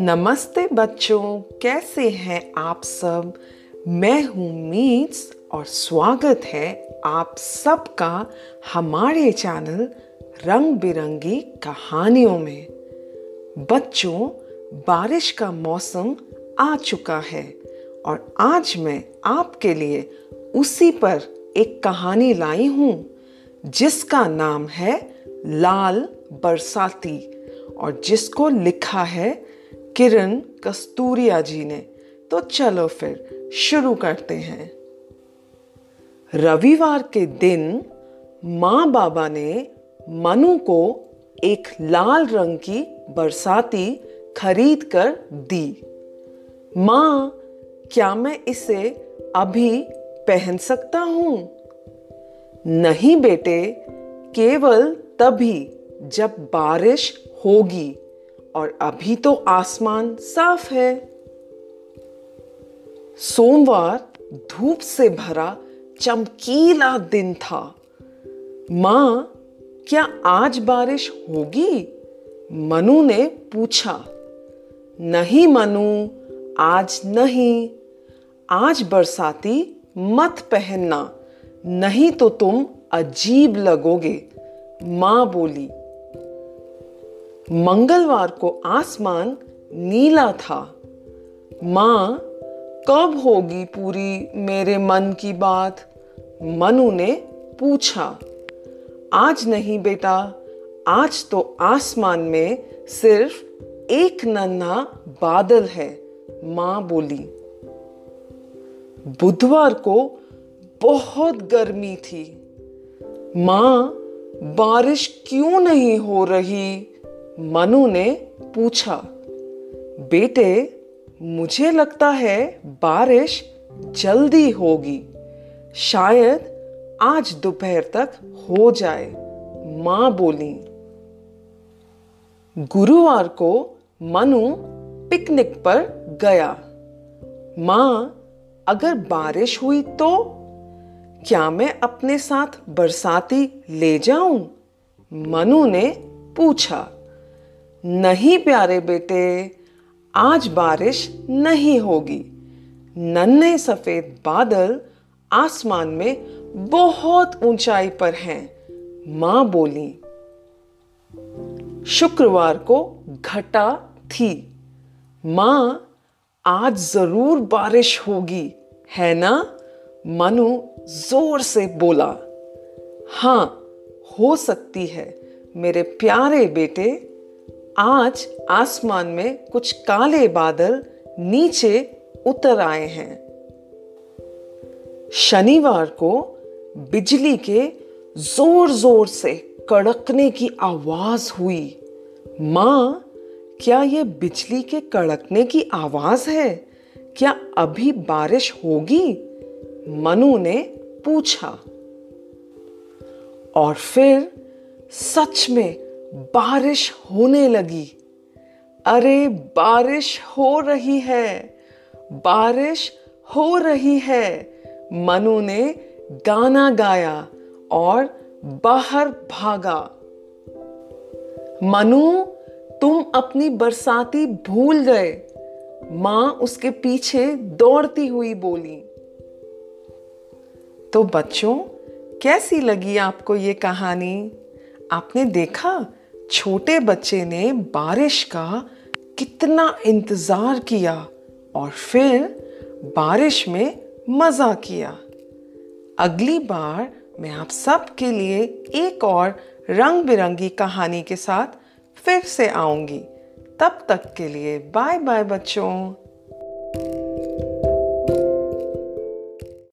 नमस्ते बच्चों, कैसे हैं आप सब? मैं हूँ मीट्स और स्वागत है आप सबका हमारे चैनल रंग बिरंगी कहानियों में। बच्चों, बारिश का मौसम आ चुका है और आज मैं आपके लिए उसी पर एक कहानी लाई हूँ, जिसका नाम है लाल बरसाती। और जिसको लिखा है किरण कस्तूरिया जी ने। तो चलो फिर शुरू करते हैं। रविवार के दिन माँ बाबा ने मनु को एक लाल रंग की बरसाती खरीद कर दी। माँ, क्या मैं इसे अभी पहन सकता हूँ? नहीं बेटे, केवल तभी जब बारिश होगी और अभी तो आसमान साफ़ है। सोमवार धूप से भरा चमकीला दिन था। माँ, क्या आज बारिश होगी? मनु ने पूछा। नहीं मनु, आज नहीं। आज बरसाती मत पहनना, नहीं तो तुम अजीब लगोगे। माँ बोली, मंगलवार को आसमान नीला था। माँ, कब होगी पूरी मेरे मन की बात? मनु ने पूछा, आज नहीं बेटा, आज तो आसमान में सिर्फ़ एक नन्हा बादल है, माँ बोली। बुधवार को बहुत गर्मी थी। माँ बारिश क्यों नहीं हो रही? मनु ने पूछा। बेटे, मुझे लगता है बारिश जल्दी होगी। शायद आज दोपहर तक हो जाए, माँ बोली। गुरुवार को मनु पिकनिक पर गया। माँ, अगर बारिश हुई तो? क्या मैं अपने साथ बरसाती ले जाऊँ? मनु ने पूछा, नहीं प्यारे बेटे, आज बारिश नहीं होगी। नन्हे सफ़ेद बादल आसमान में बहुत ऊंचाई पर हैं। माँ बोली। शुक्रवार को घटा थी। माँ, आज ज़रूर बारिश होगी, है ना? मनु ज़ोर से बोला हाँ हो सकती है मेरे प्यारे बेटे, आज आसमान में कुछ काले बादल नीचे उतर आए हैं। शनिवार को बिजली के ज़ोर ज़ोर से कड़कने की आवाज़ हुई। माँ, क्या यह बिजली के कड़कने की आवाज़ है? क्या अभी बारिश होगी? मनु ने पूछा, और फिर सच में बारिश होने लगी। अरे, बारिश हो रही है, बारिश हो रही है, मनु ने गाना गाया और बाहर भागा। मनु, तुम अपनी बरसाती भूल गए, माँ उसके पीछे दौड़ती हुई बोली। तो बच्चों, कैसी लगी आपको ये कहानी? आपने देखा, छोटे बच्चे ने बारिश का कितना इंतज़ार किया और फिर बारिश में मज़ा किया। अगली बार मैं आप सब के लिए एक और रंग बिरंगी कहानी के साथ फिर से आऊँगी। तब तक के लिए बाय बाय बच्चों।